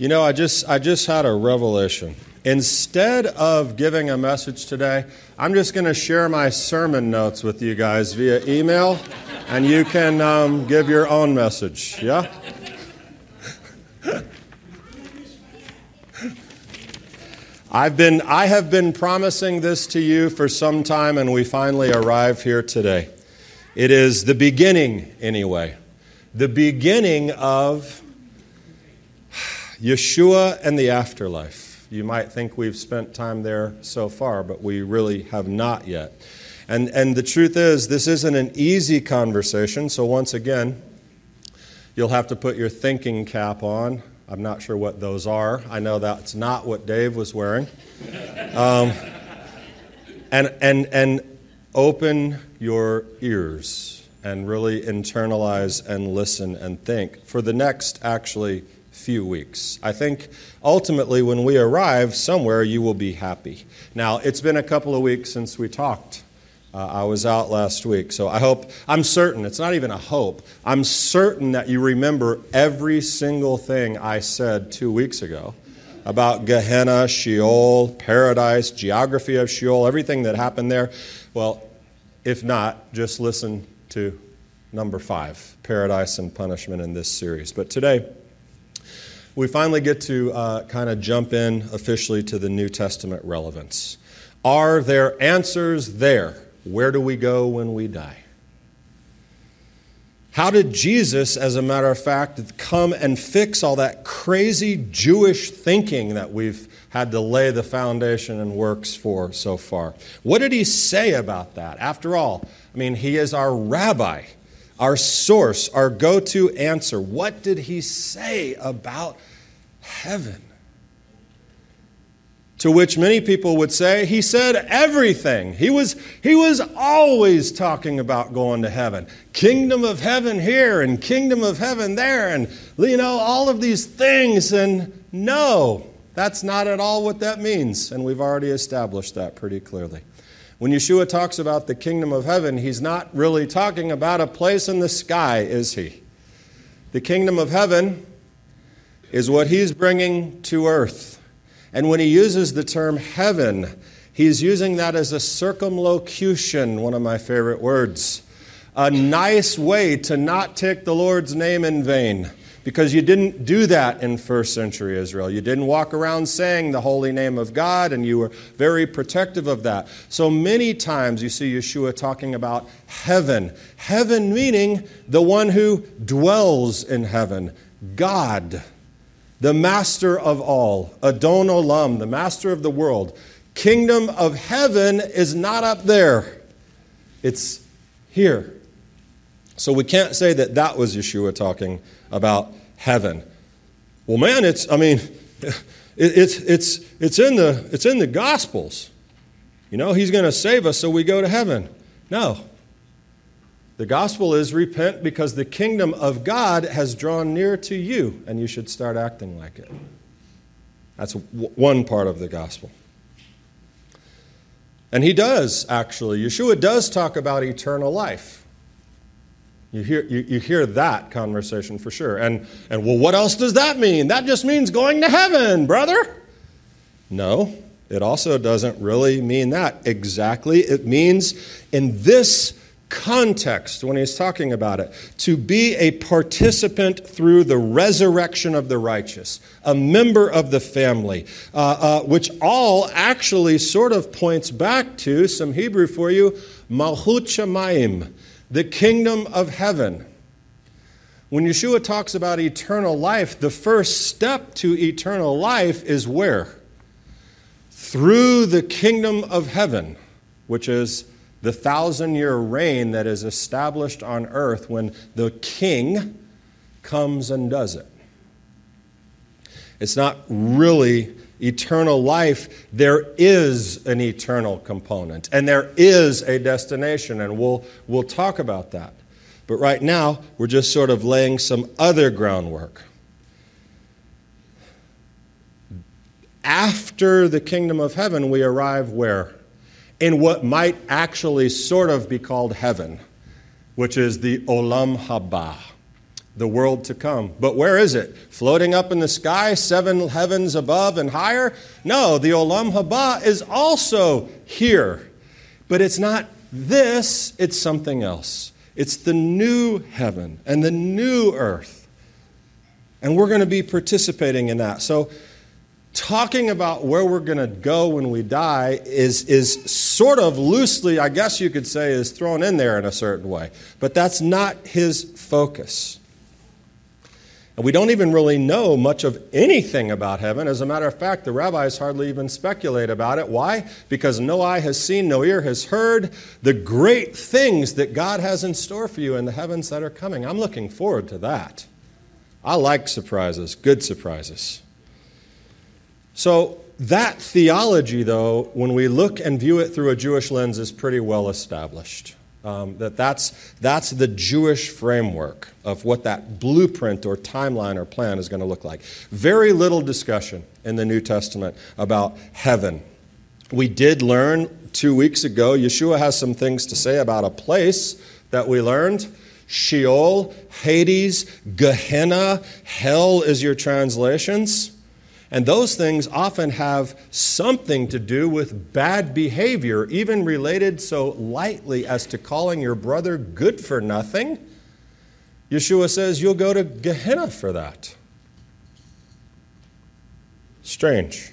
You know, I just I just had a revelation. Instead of giving a message today, I'm just going to share my sermon notes with you guys via email, and you can um, give your own message. Yeah. I've been I have been promising this to you for some time, and we finally arrive here today. It is the beginning, anyway, the beginning of Yeshua and the afterlife. You might think we've spent time there so far, but we really have not yet. And, and the truth is, this isn't an easy conversation, so once again, you'll have to put your thinking cap on. I'm not sure what those are. I know that's not what Dave was wearing. Um, and, and, and open your ears and really internalize and listen and think for the next, actually, few weeks. I think ultimately when we arrive somewhere, you will be happy. Now, it's been a couple of weeks since we talked. Uh, I was out last week, so I hope, I'm certain, it's not even a hope, I'm certain that you remember every single thing I said two weeks ago about Gehenna, Sheol, paradise, geography of Sheol, everything that happened there. Well, if not, just listen to number five paradise and punishment in this series. But today, we finally get to uh, kind of jump in officially to the New Testament relevance. Are there answers there? Where do we go when we die? How did Jesus, as a matter of fact, come and fix all that crazy Jewish thinking that we've had to lay the foundation and works for so far? What did he say about that? After all, I mean, he is our rabbi, our source, our go to answer. What did he say about heaven. To which many people would say, he said everything. He was, he was always talking about going to heaven. Kingdom of heaven here and kingdom of heaven there, and, you know, all of these things. And no, that's not at all what that means. And we've already established that pretty clearly. When Yeshua talks about the kingdom of heaven, he's not really talking about a place in the sky, is he? The kingdom of heaven is what he's bringing to earth. And when he uses the term heaven, he's using that as a circumlocution, one of my favorite words. A nice way to not take the Lord's name in vain. Because you didn't do that in first century Israel. You didn't walk around saying the holy name of God, and you were very protective of that. So many times you see Yeshua talking about heaven. Heaven meaning the one who dwells in heaven, God the master of all, Adon Olam, the master of the world. Kingdom of heaven is not up there, it's here. So we can't say that that was Yeshua talking about heaven. Well, man, it's, I mean, it's, it's, it's, in, the, it's in the Gospels. You know, he's going to save us so we go to heaven. No, the gospel is repent because the kingdom of God has drawn near to you, and you should start acting like it. That's one part of the gospel. And he does, actually. Yeshua does talk about eternal life. You hear, you, you hear that conversation for sure. And, and well, what else does that mean? That just means going to heaven, brother. No, it also doesn't really mean that exactly. It means in this context when he's talking about it to be a participant through the resurrection of the righteous, a member of the family, uh, uh, which all actually sort of points back to some Hebrew for you, Malchut Shemaim, the kingdom of heaven. When Yeshua talks about eternal life, the first step to eternal life is where? Through the kingdom of heaven, which is the thousand year reign that is established on earth when the king comes and does it. It's not really eternal life. There is an eternal component, and there is a destination, and we'll, we'll talk about that. But right now, we're just sort of laying some other groundwork. After the kingdom of heaven, we arrive where? In what might actually sort of be called heaven, which is the Olam Haba, the world to come. But where is it? Floating up in the sky, seven heavens above and higher? No, the Olam Haba is also here. But it's not this, it's something else. It's the new heaven and the new earth. And we're going to be participating in that. So, talking about where we're going to go when we die is, is sort of loosely, I guess you could say, is thrown in there in a certain way. But that's not his focus. And we don't even really know much of anything about heaven. As a matter of fact, the rabbis hardly even speculate about it. Why? Because no eye has seen, no ear has heard the great things that God has in store for you in the heavens that are coming. I'm looking forward to that. I like surprises, good surprises. So, that theology, though, when we look and view it through a Jewish lens, is pretty well established. Um, that that's, that's the Jewish framework of what that blueprint or timeline or plan is going to look like. Very little discussion in the New Testament about heaven. We did learn two weeks ago, Yeshua has some things to say about a place that we learned. Sheol, Hades, Gehenna, hell is your translations. And those things often have something to do with bad behavior, even related so lightly as to calling your brother good for nothing. Yeshua says you'll go to Gehenna for that. Strange.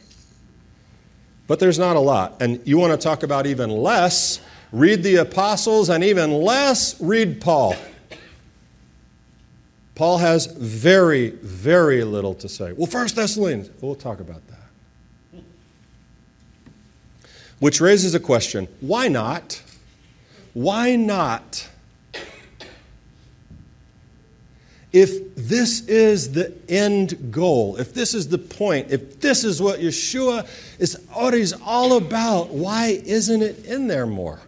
But there's not a lot. And you want to talk about even less, read the apostles, and even less, read Paul. Paul has very, very little to say. Well, First Thessalonians, we'll talk about that. Which raises a question why not? Why not? If this is the end goal, if this is the point, if this is what Yeshua is all about, why isn't it in there more?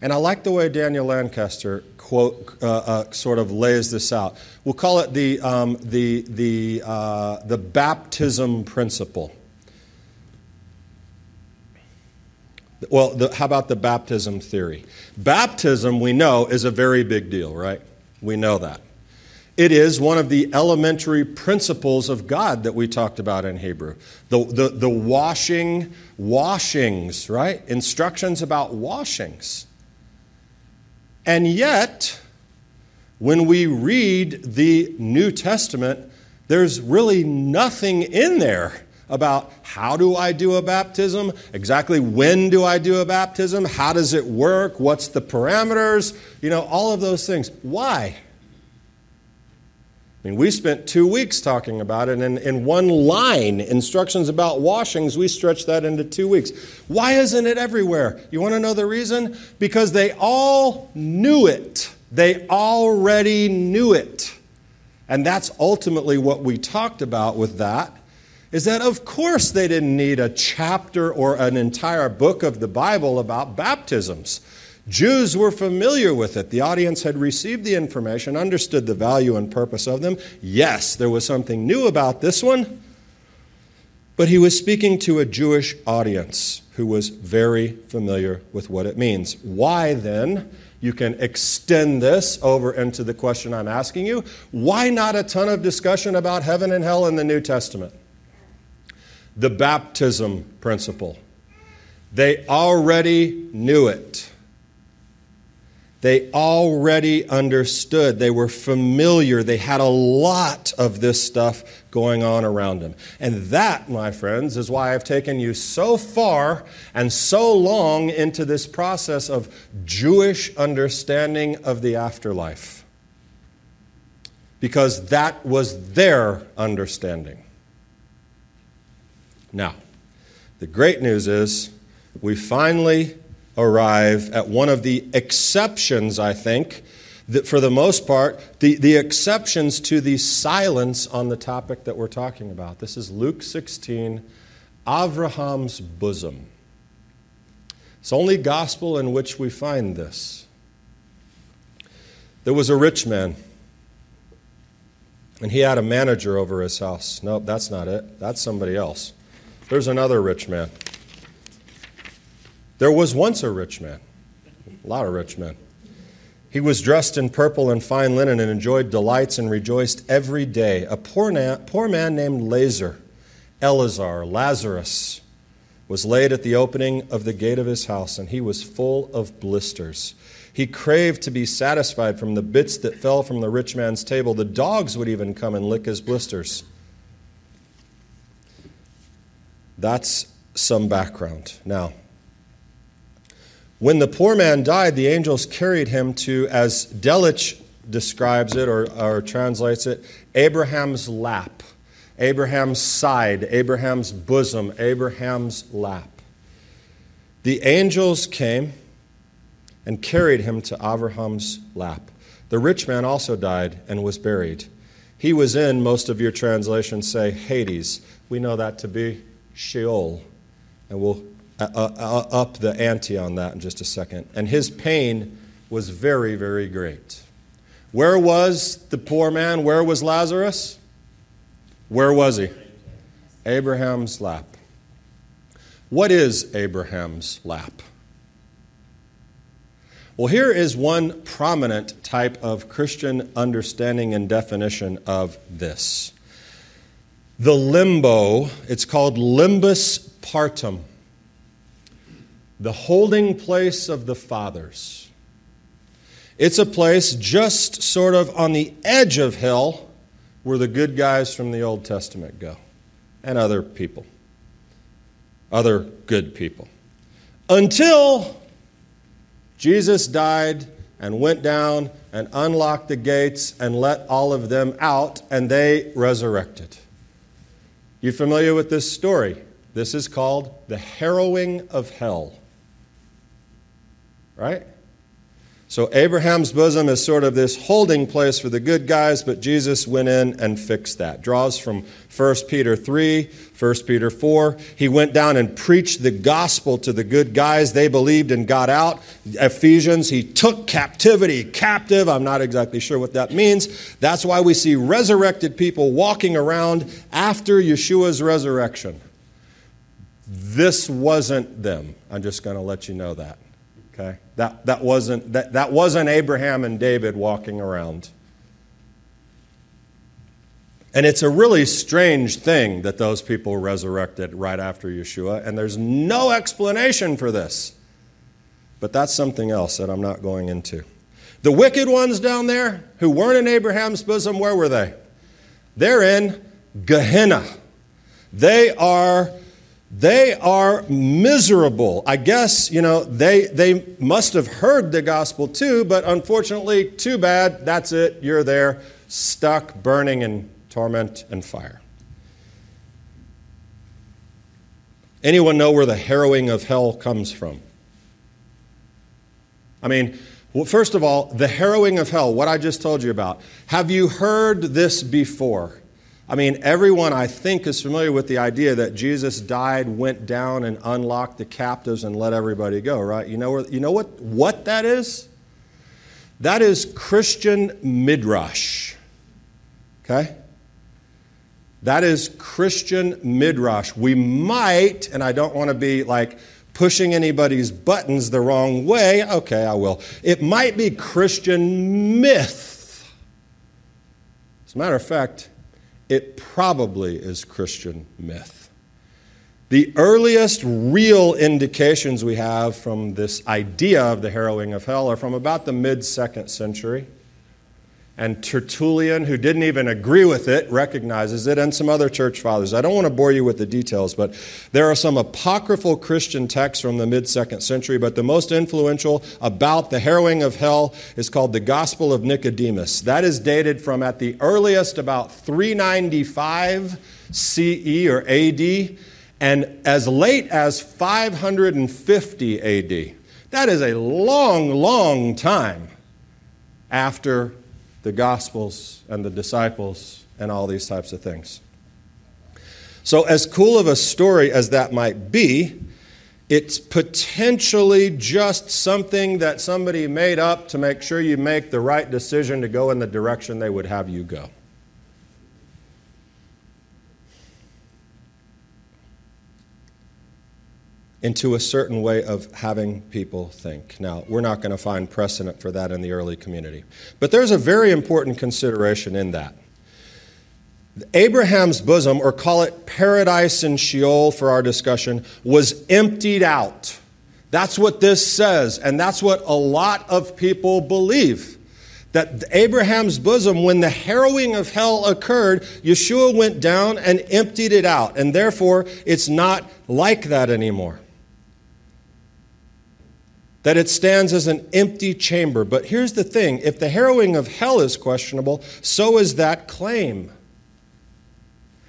And I like the way Daniel Lancaster quote uh, uh, sort of lays this out. We'll call it the um, the the uh, the baptism principle. Well, the, how about the baptism theory? Baptism, we know, is a very big deal, right? We know that. It is one of the elementary principles of God that we talked about in Hebrew. The, the, the washing, washings, right? Instructions about washings. And yet, when we read the New Testament, there's really nothing in there about how do I do a baptism, exactly when do I do a baptism, how does it work, what's the parameters, you know, all of those things. Why? I mean, we spent two weeks talking about it, and in one line, instructions about washings, we stretched that into two weeks. Why isn't it everywhere? You want to know the reason? Because they all knew it. They already knew it. And that's ultimately what we talked about with that. Is that, of course, they didn't need a chapter or an entire book of the Bible about baptisms. Jews were familiar with it. The audience had received the information, understood the value and purpose of them. Yes, there was something new about this one, but he was speaking to a Jewish audience who was very familiar with what it means. Why then? You can extend this over into the question I'm asking you. Why not a ton of discussion about heaven and hell in the New Testament? The baptism principle. They already knew it. They already understood. They were familiar. They had a lot of this stuff going on around them. And that, my friends, is why I've taken you so far and so long into this process of Jewish understanding of the afterlife. Because that was their understanding. Now, the great news is we finally arrive at one of the exceptions, I think, that for the most part, the, the exceptions to the silence on the topic that we're talking about. This is Luke 16, Avraham's bosom. It's only gospel in which we find this. There was a rich man, and he had a manager over his house. Nope, that's not it. That's somebody else. There's another rich man. There was once a rich man, a lot of rich men. He was dressed in purple and fine linen and enjoyed delights and rejoiced every day. A poor, na- poor man named Lazar, Eleazar, Lazarus, was laid at the opening of the gate of his house, and he was full of blisters. He craved to be satisfied from the bits that fell from the rich man's table. The dogs would even come and lick his blisters. That's some background. Now, when the poor man died, the angels carried him to, as Delitzsch describes it or, or translates it, Abraham's lap, Abraham's side, Abraham's bosom, Abraham's lap. The angels came and carried him to Abraham's lap. The rich man also died and was buried. He was in, most of your translations say, Hades. We know that to be Sheol. And we'll uh, uh, uh, up the ante on that in just a second. And his pain was very, very great. Where was the poor man? Where was Lazarus? Where was he? Abraham's lap. What is Abraham's lap? Well, here is one prominent type of Christian understanding and definition of this. The limbo, it's called limbus partum the holding place of the fathers. It's a place just sort of on the edge of hell where the good guys from the Old Testament go and other people, other good people. Until Jesus died and went down and unlocked the gates and let all of them out, and they resurrected. You familiar with this story? This is called the harrowing of hell right? So Abraham's bosom is sort of this holding place for the good guys, but Jesus went in and fixed that. Draws from 1 Peter 3, 1 Peter 4. He went down and preached the gospel to the good guys. They believed and got out. Ephesians, he took captivity captive. I'm not exactly sure what that means. That's why we see resurrected people walking around after Yeshua's resurrection. This wasn't them. I'm just going to let you know that. Okay? That, that, wasn't, that, that wasn't Abraham and David walking around. And it's a really strange thing that those people resurrected right after Yeshua, and there's no explanation for this. But that's something else that I'm not going into. The wicked ones down there who weren't in Abraham's bosom, where were they? They're in Gehenna. They are they are miserable. I guess, you know, they, they must have heard the gospel too, but unfortunately, too bad. That's it. You're there, stuck, burning in torment and fire. Anyone know where the harrowing of hell comes from? I mean, well, first of all, the harrowing of hell, what I just told you about. Have you heard this before? I mean, everyone I think is familiar with the idea that Jesus died, went down, and unlocked the captives and let everybody go, right? You know, where, you know what, what that is? That is Christian midrash. Okay? That is Christian midrash. We might, and I don't want to be like pushing anybody's buttons the wrong way. Okay, I will. It might be Christian myth. As a matter of fact, it probably is Christian myth. The earliest real indications we have from this idea of the harrowing of hell are from about the mid second century. And Tertullian, who didn't even agree with it, recognizes it, and some other church fathers. I don't want to bore you with the details, but there are some apocryphal Christian texts from the mid second century. But the most influential about the harrowing of hell is called the Gospel of Nicodemus. That is dated from at the earliest about 395 CE or AD, and as late as 550 AD. That is a long, long time after the Gospels and the disciples and all these types of things. So, as cool of a story as that might be, it's potentially just something that somebody made up to make sure you make the right decision to go in the direction they would have you go. Into a certain way of having people think. Now, we're not going to find precedent for that in the early community. But there's a very important consideration in that. Abraham's bosom, or call it paradise and Sheol for our discussion, was emptied out. That's what this says, and that's what a lot of people believe. That Abraham's bosom, when the harrowing of hell occurred, Yeshua went down and emptied it out, and therefore it's not like that anymore that it stands as an empty chamber. But here's the thing if the harrowing of hell is questionable, so is that claim.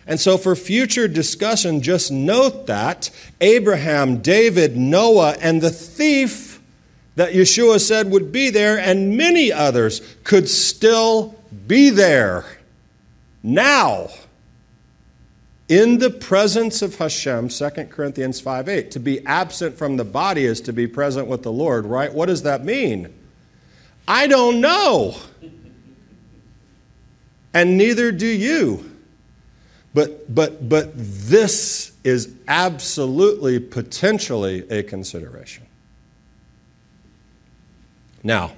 And so, for future discussion, just note that Abraham, David, Noah, and the thief that Yeshua said would be there, and many others could still be there now in the presence of Hashem, 2 Corinthians 5 8. To be absent from the body is to be present with the Lord, right? What does that mean? I don't know. And neither do you. But, but, but this is absolutely, potentially a consideration. Now,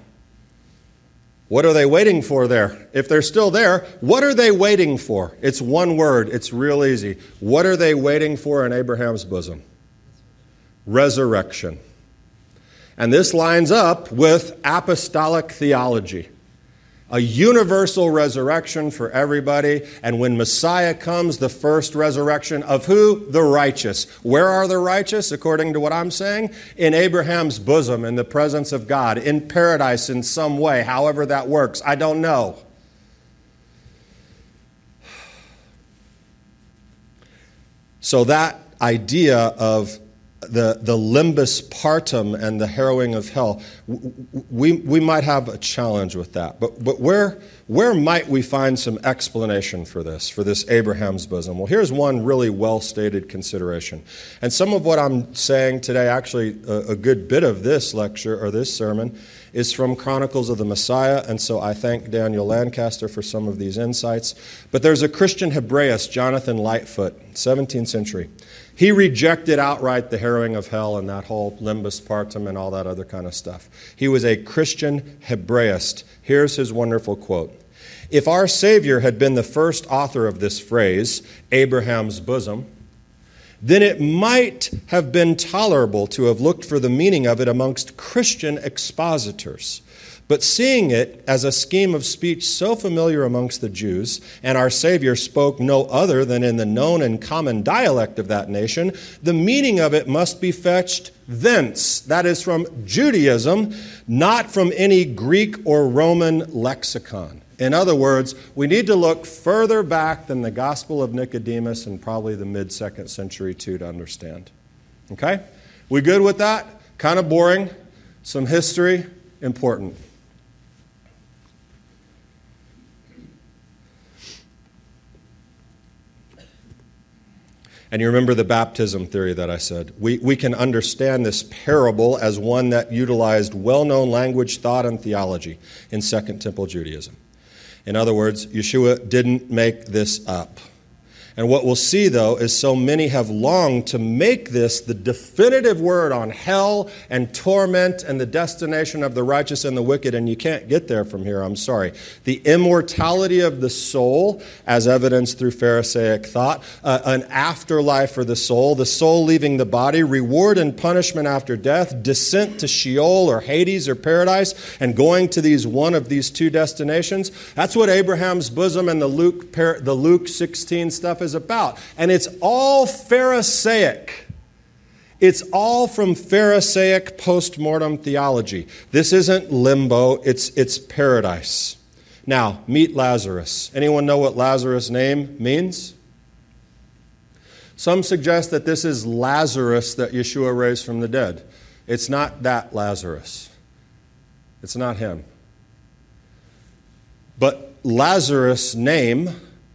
what are they waiting for there? If they're still there, what are they waiting for? It's one word, it's real easy. What are they waiting for in Abraham's bosom? Resurrection. And this lines up with apostolic theology a universal resurrection for everybody. And when Messiah comes, the first resurrection of who? The righteous. Where are the righteous, according to what I'm saying? In Abraham's bosom, in the presence of God, in paradise in some way, however that works. I don't know. So, that idea of the, the limbus partum and the harrowing of hell, we, we might have a challenge with that. But, but where, where might we find some explanation for this, for this Abraham's bosom? Well, here's one really well stated consideration. And some of what I'm saying today, actually, a, a good bit of this lecture or this sermon, is from Chronicles of the Messiah, and so I thank Daniel Lancaster for some of these insights. But there's a Christian Hebraist, Jonathan Lightfoot, 17th century. He rejected outright the harrowing of hell and that whole limbus partum and all that other kind of stuff. He was a Christian Hebraist. Here's his wonderful quote If our Savior had been the first author of this phrase, Abraham's bosom, then it might have been tolerable to have looked for the meaning of it amongst Christian expositors. But seeing it as a scheme of speech so familiar amongst the Jews, and our Savior spoke no other than in the known and common dialect of that nation, the meaning of it must be fetched thence. That is from Judaism, not from any Greek or Roman lexicon. In other words, we need to look further back than the Gospel of Nicodemus and probably the mid second century too to understand. Okay? We good with that? Kind of boring. Some history, important. And you remember the baptism theory that I said. We, we can understand this parable as one that utilized well known language, thought, and theology in Second Temple Judaism. In other words, Yeshua didn't make this up. And what we'll see, though, is so many have longed to make this the definitive word on hell and torment and the destination of the righteous and the wicked, and you can't get there from here, I'm sorry. The immortality of the soul, as evidenced through Pharisaic thought, uh, an afterlife for the soul, the soul leaving the body, reward and punishment after death, descent to Sheol or Hades or paradise, and going to these one of these two destinations. That's what Abraham's bosom and the Luke, the Luke 16 stuff is about. And it's all Pharisaic. It's all from Pharisaic post-mortem theology. This isn't limbo, it's, it's paradise. Now, meet Lazarus. Anyone know what Lazarus' name means? Some suggest that this is Lazarus that Yeshua raised from the dead. It's not that Lazarus. It's not him. But Lazarus' name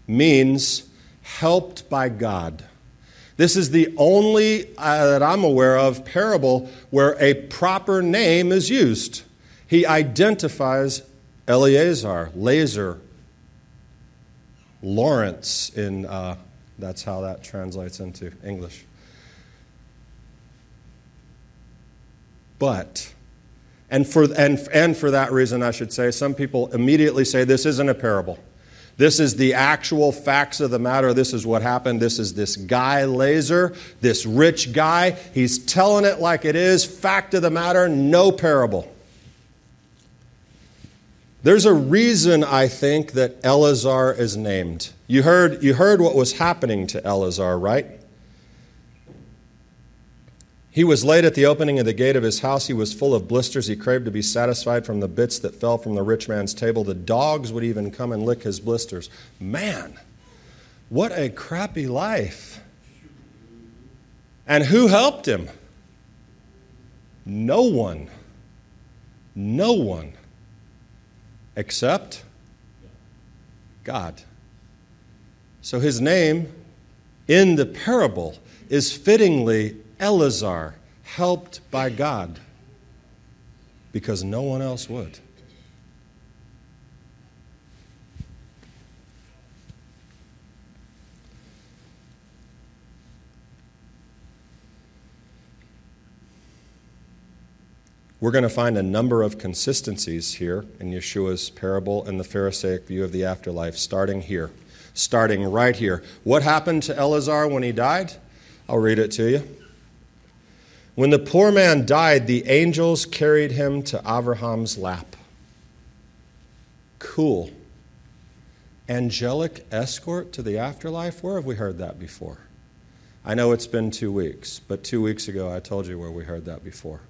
means helped by God. This is the only uh, that I'm aware of parable where a proper name is used. He identifies Eleazar, Lazar, Lawrence in uh, that's how that translates into English. But, and for, and, and for that reason, I should say, some people immediately say this isn't a parable. This is the actual facts of the matter. This is what happened. This is this guy, Lazar, this rich guy. He's telling it like it is. Fact of the matter, no parable. There's a reason, I think, that Eleazar is named. You heard, you heard what was happening to Eleazar, right? He was late at the opening of the gate of his house. He was full of blisters. He craved to be satisfied from the bits that fell from the rich man's table. The dogs would even come and lick his blisters. Man, what a crappy life. And who helped him? No one. No one except God. So his name in the parable is fittingly Eleazar, helped by God, because no one else would. We're going to find a number of consistencies here in Yeshua's parable and the Pharisaic view of the afterlife, starting here, starting right here. What happened to Eleazar when he died? I'll read it to you. When the poor man died, the angels carried him to Abraham's lap. Cool. Angelic escort to the afterlife? Where have we heard that before? I know it's been two weeks, but two weeks ago I told you where we heard that before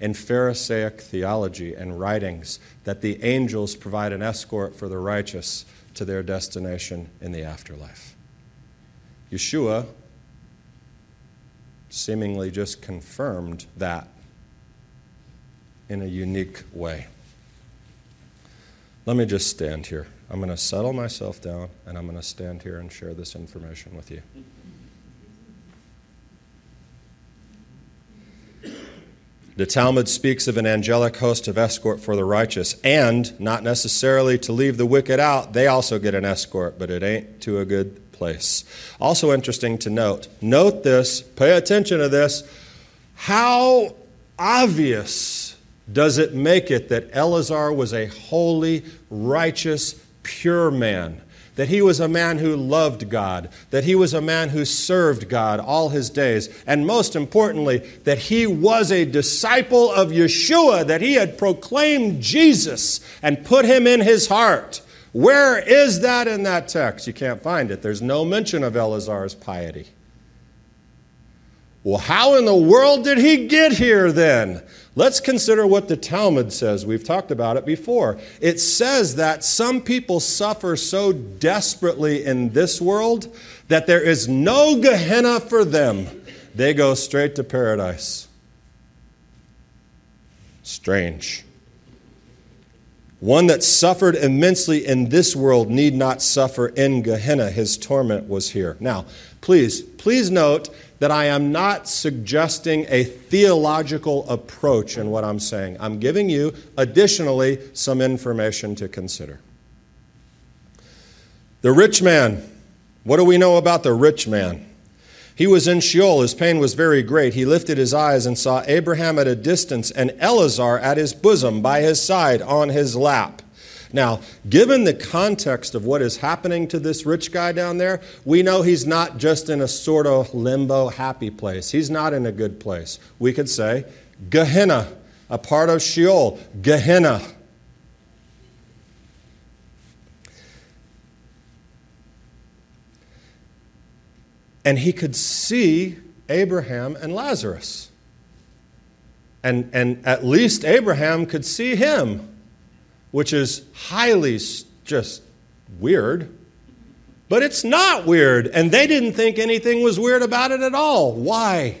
in Pharisaic theology and writings that the angels provide an escort for the righteous to their destination in the afterlife. Yeshua seemingly just confirmed that in a unique way. Let me just stand here. I'm going to settle myself down and I'm going to stand here and share this information with you. The Talmud speaks of an angelic host of escort for the righteous, and not necessarily to leave the wicked out, they also get an escort, but it ain't to a good place. Also interesting to note, note this, pay attention to this. How obvious does it make it that Eleazar was a holy, righteous, pure man? that he was a man who loved God, that he was a man who served God all his days, and most importantly, that he was a disciple of Yeshua, that he had proclaimed Jesus and put him in his heart. Where is that in that text? You can't find it. There's no mention of Eleazar's piety. Well, how in the world did he get here then? Let's consider what the Talmud says. We've talked about it before. It says that some people suffer so desperately in this world that there is no Gehenna for them. They go straight to paradise. Strange. One that suffered immensely in this world need not suffer in Gehenna. His torment was here. Now, please, please note that I am not suggesting a theological approach in what I'm saying. I'm giving you, additionally, some information to consider. The rich man. What do we know about the rich man? He was in Sheol. His pain was very great. He lifted his eyes and saw Abraham at a distance and Eleazar at his bosom, by his side, on his lap. Now, given the context of what is happening to this rich guy down there, we know he's not just in a sort of limbo happy place. He's not in a good place. We could say Gehenna, a part of Sheol, Gehenna. And he could see Abraham and Lazarus. And, and at least Abraham could see him which is highly just weird. But it's not weird, and they didn't think anything was weird about it at all. Why?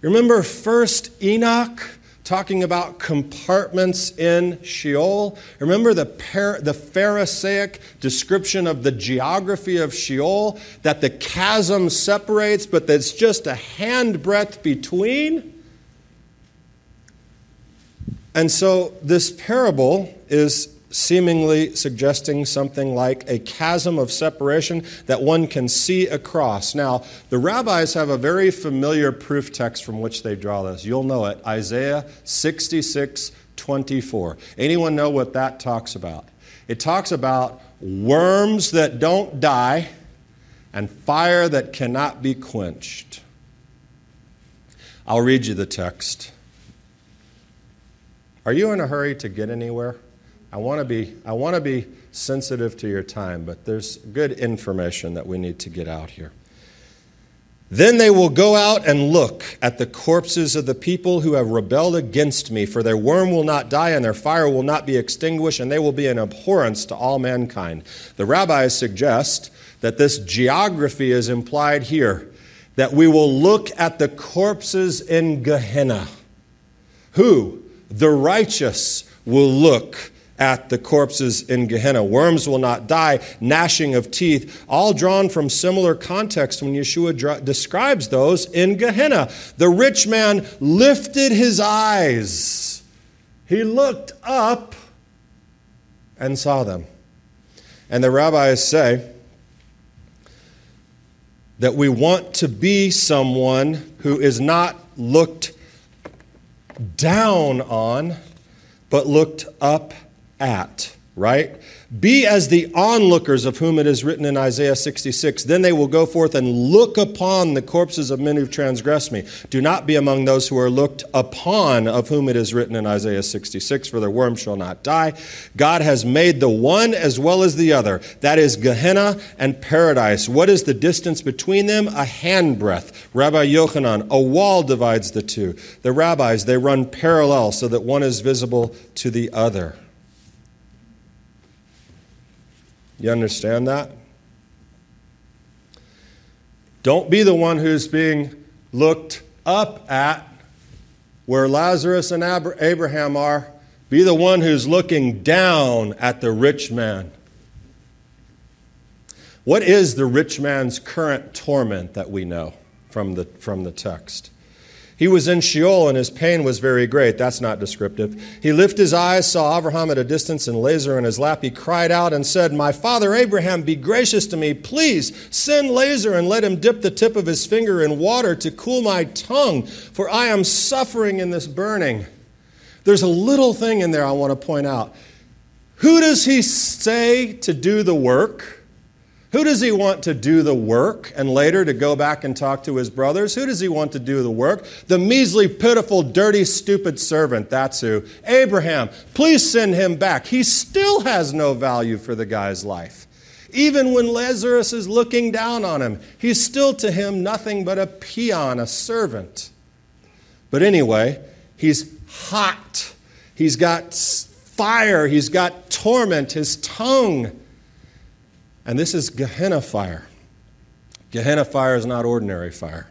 Remember first Enoch talking about compartments in Sheol? Remember the, par- the Pharisaic description of the geography of Sheol? That the chasm separates, but there's just a handbreadth between? And so this parable is seemingly suggesting something like a chasm of separation that one can see across. Now, the rabbis have a very familiar proof text from which they draw this. You'll know it Isaiah 66 24. Anyone know what that talks about? It talks about worms that don't die and fire that cannot be quenched. I'll read you the text. Are you in a hurry to get anywhere? I want to be I want to be sensitive to your time, but there's good information that we need to get out here. Then they will go out and look at the corpses of the people who have rebelled against me, for their worm will not die and their fire will not be extinguished, and they will be an abhorrence to all mankind. The rabbis suggest that this geography is implied here, that we will look at the corpses in Gehenna. Who? The righteous will look at the corpses in Gehenna. Worms will not die, gnashing of teeth, all drawn from similar context when Yeshua dr- describes those in Gehenna. The rich man lifted his eyes, he looked up and saw them. And the rabbis say that we want to be someone who is not looked down on, but looked up at, right? Be as the onlookers of whom it is written in Isaiah 66. Then they will go forth and look upon the corpses of men who've transgressed me. Do not be among those who are looked upon, of whom it is written in Isaiah 66, for their worm shall not die. God has made the one as well as the other. That is Gehenna and paradise. What is the distance between them? A handbreadth. Rabbi Yochanan, a wall divides the two. The rabbis, they run parallel so that one is visible to the other. You understand that? Don't be the one who's being looked up at where Lazarus and Abraham are. Be the one who's looking down at the rich man. What is the rich man's current torment that we know from the, from the text? He was in Sheol and his pain was very great. That's not descriptive. He lifted his eyes, saw Abraham at a distance and Lazar in his lap. He cried out and said, My father Abraham, be gracious to me. Please send Lazar and let him dip the tip of his finger in water to cool my tongue, for I am suffering in this burning. There's a little thing in there I want to point out. Who does he say to do the work? Who does he want to do the work and later to go back and talk to his brothers? Who does he want to do the work? The measly, pitiful, dirty, stupid servant. That's who. Abraham, please send him back. He still has no value for the guy's life. Even when Lazarus is looking down on him, he's still to him nothing but a peon, a servant. But anyway, he's hot. He's got fire. He's got torment. His tongue and this is Gehenna fire. Gehenna fire is not ordinary fire.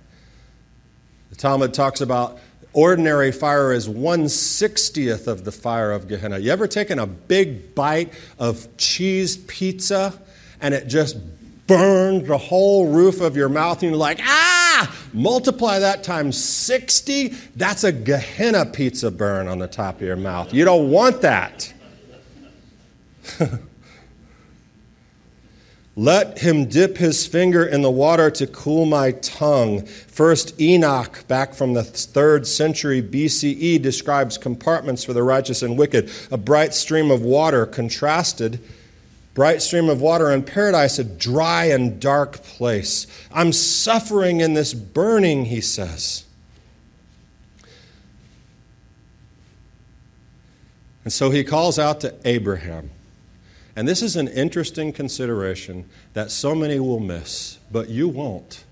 The Talmud talks about ordinary fire is one sixtieth of the fire of Gehenna. You ever taken a big bite of cheese pizza and it just burned the whole roof of your mouth and you're like, ah! Multiply that times 60, that's a Gehenna pizza burn on the top of your mouth. You don't want that. Let him dip his finger in the water to cool my tongue. First Enoch, back from the third century BCE, describes compartments for the righteous and wicked. A bright stream of water contrasted. Bright stream of water in paradise, a dry and dark place. I'm suffering in this burning, he says. And so he calls out to Abraham. And this is an interesting consideration that so many will miss, but you won't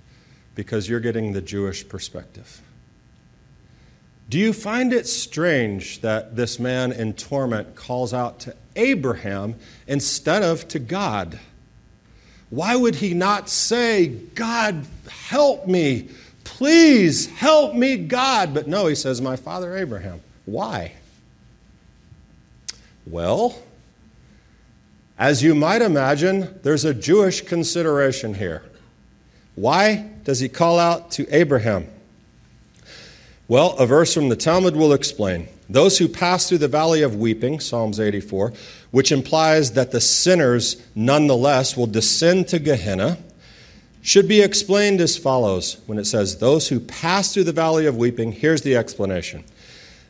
because you're getting the Jewish perspective. Do you find it strange that this man in torment calls out to Abraham instead of to God? Why would he not say, God, help me? Please help me, God. But no, he says, My father Abraham. Why? Well, as you might imagine, there's a Jewish consideration here. Why does he call out to Abraham? Well, a verse from the Talmud will explain. Those who pass through the valley of weeping, Psalms 84, which implies that the sinners nonetheless will descend to Gehenna, should be explained as follows when it says, Those who pass through the valley of weeping, here's the explanation.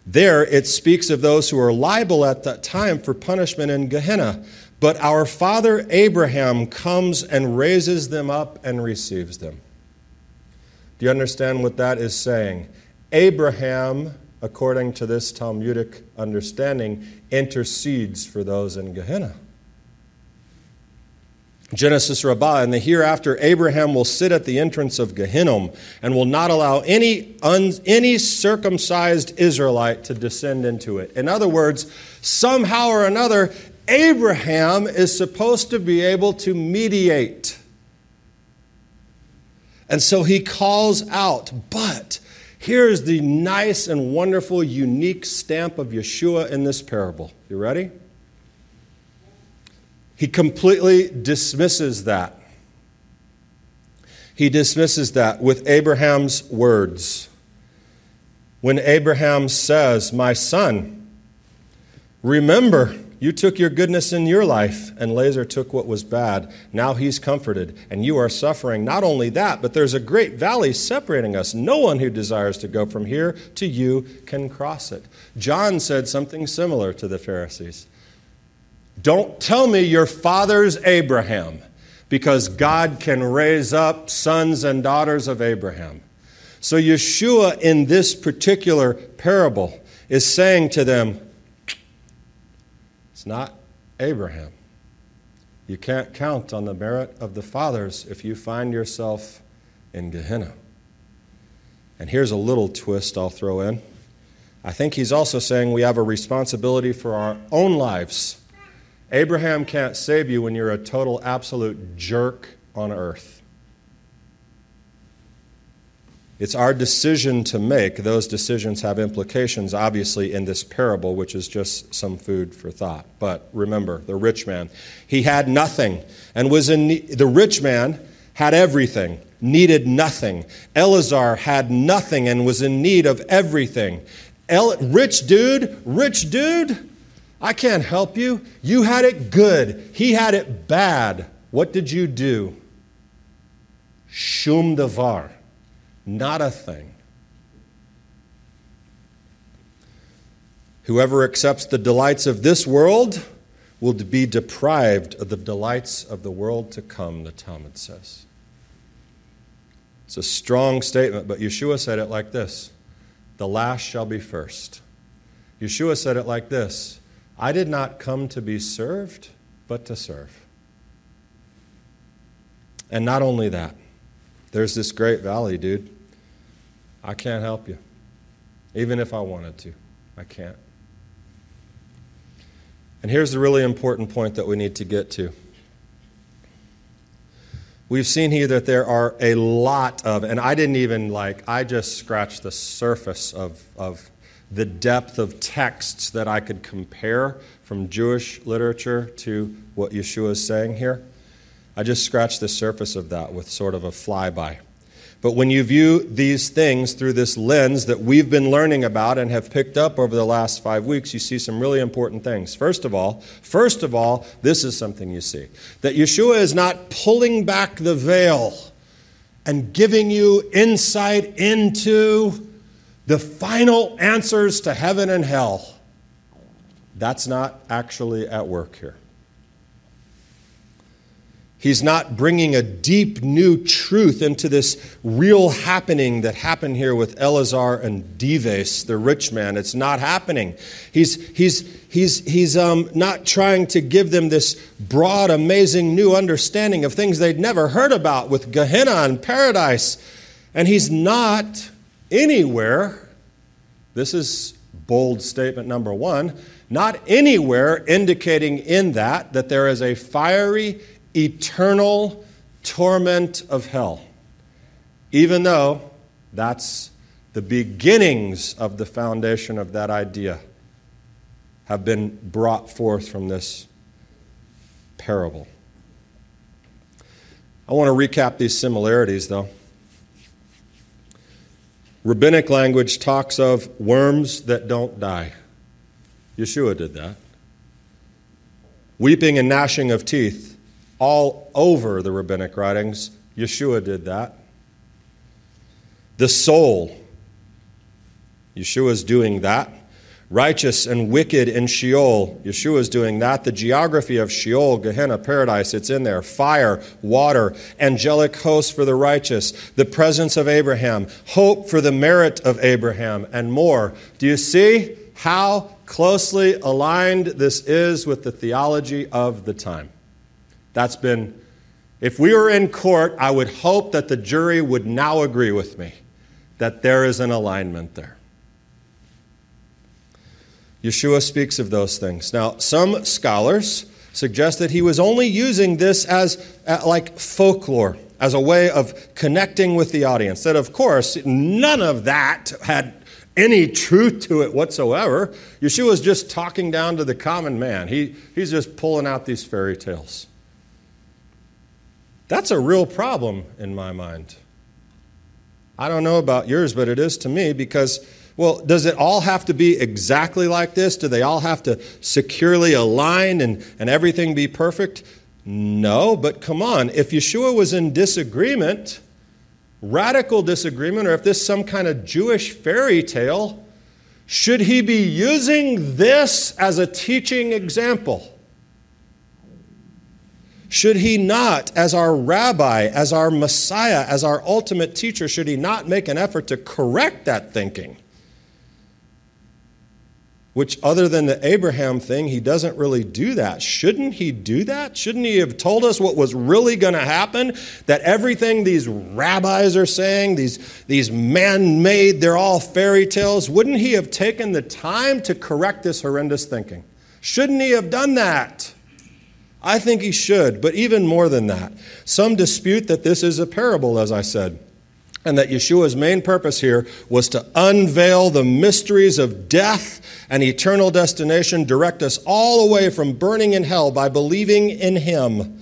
There it speaks of those who are liable at that time for punishment in Gehenna. But our father Abraham comes and raises them up and receives them. Do you understand what that is saying? Abraham, according to this Talmudic understanding, intercedes for those in Gehenna. Genesis Rabbah, in the hereafter, Abraham will sit at the entrance of Gehinnom and will not allow any, un, any circumcised Israelite to descend into it. In other words, somehow or another, Abraham is supposed to be able to mediate. And so he calls out, but here's the nice and wonderful, unique stamp of Yeshua in this parable. You ready? He completely dismisses that. He dismisses that with Abraham's words. When Abraham says, My son, remember, you took your goodness in your life, and Lazar took what was bad. Now he's comforted, and you are suffering. Not only that, but there's a great valley separating us. No one who desires to go from here to you can cross it. John said something similar to the Pharisees. Don't tell me your father's Abraham, because God can raise up sons and daughters of Abraham. So, Yeshua in this particular parable is saying to them, It's not Abraham. You can't count on the merit of the fathers if you find yourself in Gehenna. And here's a little twist I'll throw in. I think he's also saying we have a responsibility for our own lives Abraham can't save you when you're a total, absolute jerk on earth. It's our decision to make. Those decisions have implications, obviously, in this parable, which is just some food for thought. But remember, the rich man, he had nothing and was in. The rich man had everything, needed nothing. Eleazar had nothing and was in need of everything. El- rich dude, rich dude, I can't help you. You had it good, he had it bad. What did you do? Shum davar, not a thing. Whoever accepts the delights of this world will be deprived of the delights of the world to come, the Talmud says. It's a strong statement, but Yeshua said it like this The last shall be first. Yeshua said it like this I did not come to be served, but to serve. And not only that, there's this great valley, dude. I can't help you. Even if I wanted to, I can't. And here's the really important point that we need to get to. We've seen here that there are a lot of, and I didn't even like, I just scratched the surface of, of the depth of texts that I could compare from Jewish literature to what Yeshua is saying here. I just scratched the surface of that with sort of a flyby. But when you view these things through this lens that we've been learning about and have picked up over the last five weeks, you see some really important things. First of all, first of all, this is something you see that Yeshua is not pulling back the veil and giving you insight into the final answers to heaven and hell. That's not actually at work here. He's not bringing a deep new truth into this real happening that happened here with Eleazar and Dives, the rich man. It's not happening. He's, he's, he's, he's um, not trying to give them this broad, amazing new understanding of things they'd never heard about with Gehenna and paradise. And he's not anywhere, this is bold statement number one, not anywhere indicating in that that there is a fiery, eternal torment of hell, even though that's the beginnings of the foundation of that idea have been brought forth from this parable. I want to recap these similarities, though. Rabbinic language talks of worms that don't die. Yeshua did that. Weeping and gnashing of teeth all over the rabbinic writings, Yeshua did that. The soul, Yeshua's doing that righteous and wicked in Sheol. Yeshua is doing that. The geography of Sheol, Gehenna, paradise, it's in there. Fire, water, angelic hosts for the righteous, the presence of Abraham, hope for the merit of Abraham, and more. Do you see how closely aligned this is with the theology of the time? That's been, if we were in court, I would hope that the jury would now agree with me that there is an alignment there. Yeshua speaks of those things. Now, some scholars suggest that he was only using this as uh, like folklore, as a way of connecting with the audience. That, of course, none of that had any truth to it whatsoever. Yeshua is just talking down to the common man. He, he's just pulling out these fairy tales. That's a real problem in my mind. I don't know about yours, but it is to me because well, does it all have to be exactly like this? Do they all have to securely align and, and everything be perfect? No, but come on. If Yeshua was in disagreement, radical disagreement, or if this is some kind of Jewish fairy tale, should he be using this as a teaching example? Should he not, as our rabbi, as our Messiah, as our ultimate teacher, should he not make an effort to correct that thinking? which, other than the Abraham thing, he doesn't really do that. Shouldn't he do that? Shouldn't he have told us what was really going to happen? That everything these rabbis are saying, these, these man made, they're all fairy tales. Wouldn't he have taken the time to correct this horrendous thinking? Shouldn't he have done that? I think he should, but even more than that. Some dispute that this is a parable, as I said and that Yeshua's main purpose here was to unveil the mysteries of death and eternal destination, direct us all away from burning in hell by believing in Him.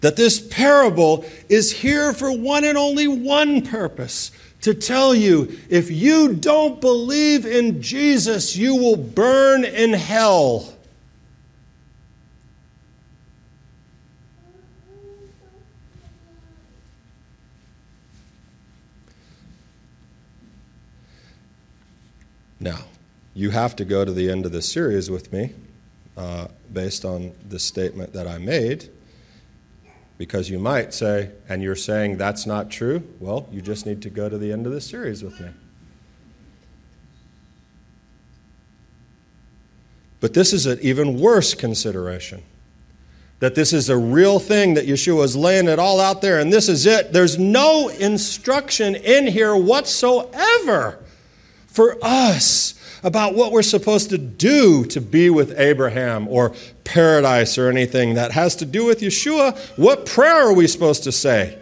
That this parable is here for one and only one purpose to tell you if you don't believe in Jesus, you will burn in hell. Now, you have to go to the end of the series with me uh, based on the statement that I made, because you might say, and you're saying that's not true. Well, you just need to go to the end of the series with me. But this is an even worse consideration. That this is a real thing, that Yeshua is laying it all out there, and this is it. There's no instruction in here whatsoever for us about what we're supposed to do to be with Abraham or paradise or anything that has to do with Yeshua. What prayer are we supposed to say?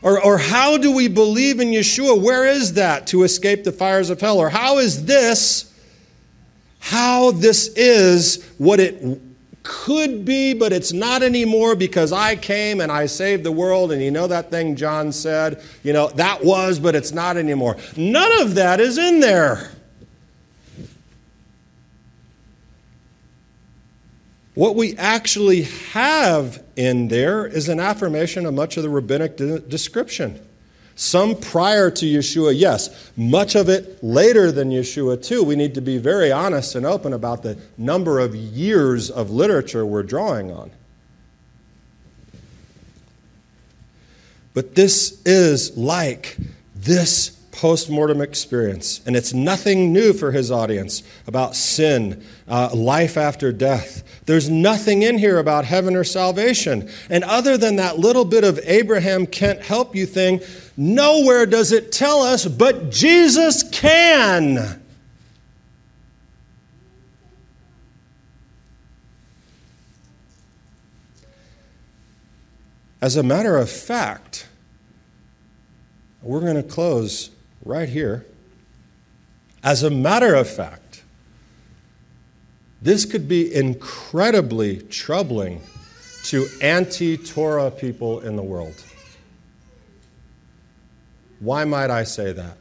Or, or how do we believe in Yeshua? Where is that to escape the fires of hell? Or how is this, how this is what it could be, but it's not anymore because I came and I saved the world. And you know that thing John said? You know, that was, but it's not anymore. None of that is in there. What we actually have in there is an affirmation of much of the rabbinic de- description. Some prior to Yeshua, yes. Much of it later than Yeshua, too. We need to be very honest and open about the number of years of literature we're drawing on. But this is like this post mortem experience. And it's nothing new for his audience about sin, uh, life after death. There's nothing in here about heaven or salvation. And other than that little bit of Abraham can't help you thing, nowhere does it tell us, but Jesus can. As a matter of fact, we're going to close right here. As a matter of fact, this could be incredibly troubling to anti Torah people in the world. Why might I say that?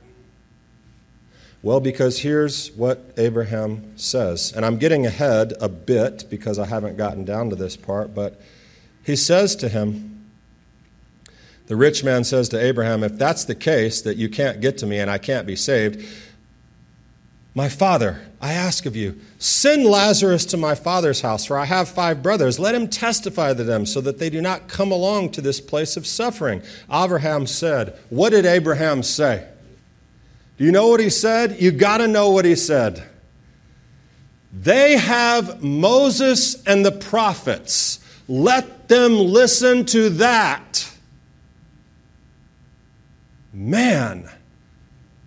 Well, because here's what Abraham says. And I'm getting ahead a bit because I haven't gotten down to this part, but he says to him, the rich man says to Abraham, If that's the case, that you can't get to me and I can't be saved, my father, I ask of you, send Lazarus to my father's house, for I have five brothers. Let him testify to them, so that they do not come along to this place of suffering. Abraham said, What did Abraham say? Do you know what he said? You got to know what he said. They have Moses and the prophets. Let them listen to that. Man,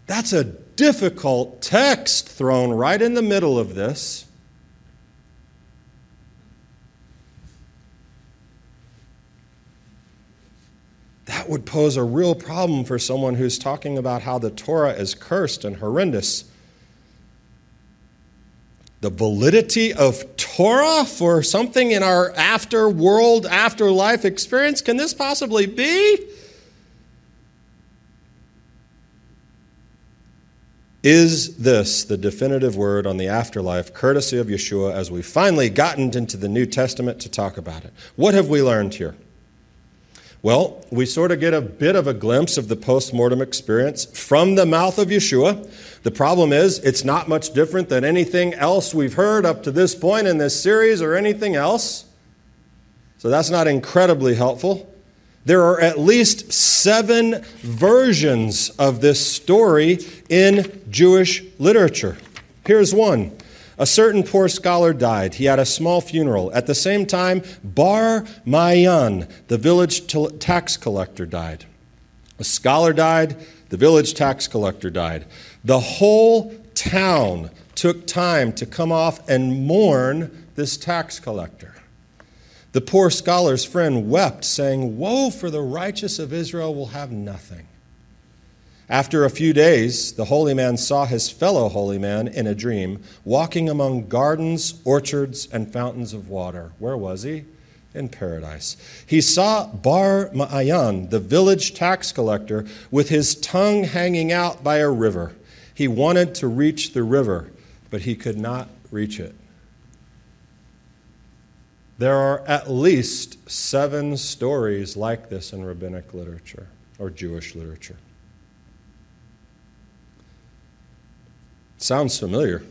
that's a difficult text thrown right in the middle of this. That would pose a real problem for someone who's talking about how the Torah is cursed and horrendous. The validity of Torah for something in our after world, afterlife experience, can this possibly be? Is this the definitive word on the afterlife, courtesy of Yeshua, as we've finally gotten into the New Testament to talk about it? What have we learned here? Well, we sort of get a bit of a glimpse of the post mortem experience from the mouth of Yeshua. The problem is, it's not much different than anything else we've heard up to this point in this series or anything else. So that's not incredibly helpful. There are at least seven versions of this story in Jewish literature. Here's one. A certain poor scholar died. He had a small funeral. At the same time, Bar Ma'ayan, the village tax collector, died. A scholar died, the village tax collector died. The whole town took time to come off and mourn this tax collector. The poor scholar's friend wept, saying, Woe for the righteous of Israel will have nothing. After a few days, the holy man saw his fellow holy man in a dream, walking among gardens, orchards, and fountains of water. Where was he? In paradise. He saw Bar Ma'ayan, the village tax collector, with his tongue hanging out by a river. He wanted to reach the river, but he could not reach it. There are at least seven stories like this in rabbinic literature or Jewish literature. Sounds familiar.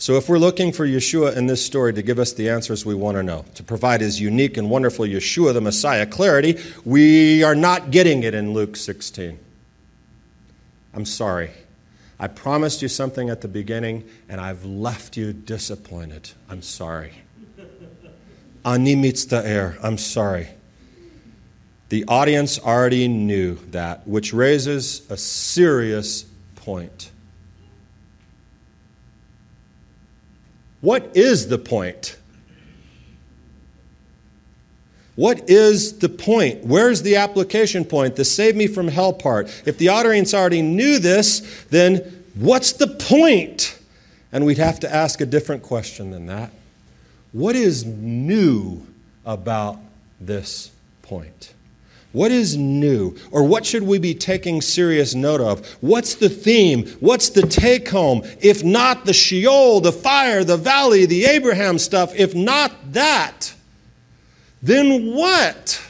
So, if we're looking for Yeshua in this story to give us the answers we want to know, to provide his unique and wonderful Yeshua, the Messiah, clarity, we are not getting it in Luke 16. I'm sorry. I promised you something at the beginning, and I've left you disappointed. I'm sorry. Ani mitzta'er. I'm sorry. The audience already knew that, which raises a serious point. What is the point? What is the point? Where's the application point, the save me from hell part? If the audience already knew this, then what's the point? And we'd have to ask a different question than that. What is new about this point? What is new? Or what should we be taking serious note of? What's the theme? What's the take home? If not the Sheol, the fire, the valley, the Abraham stuff, if not that, then what?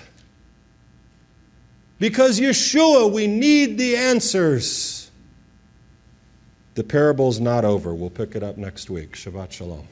Because Yeshua, we need the answers. The parable's not over. We'll pick it up next week. Shabbat Shalom.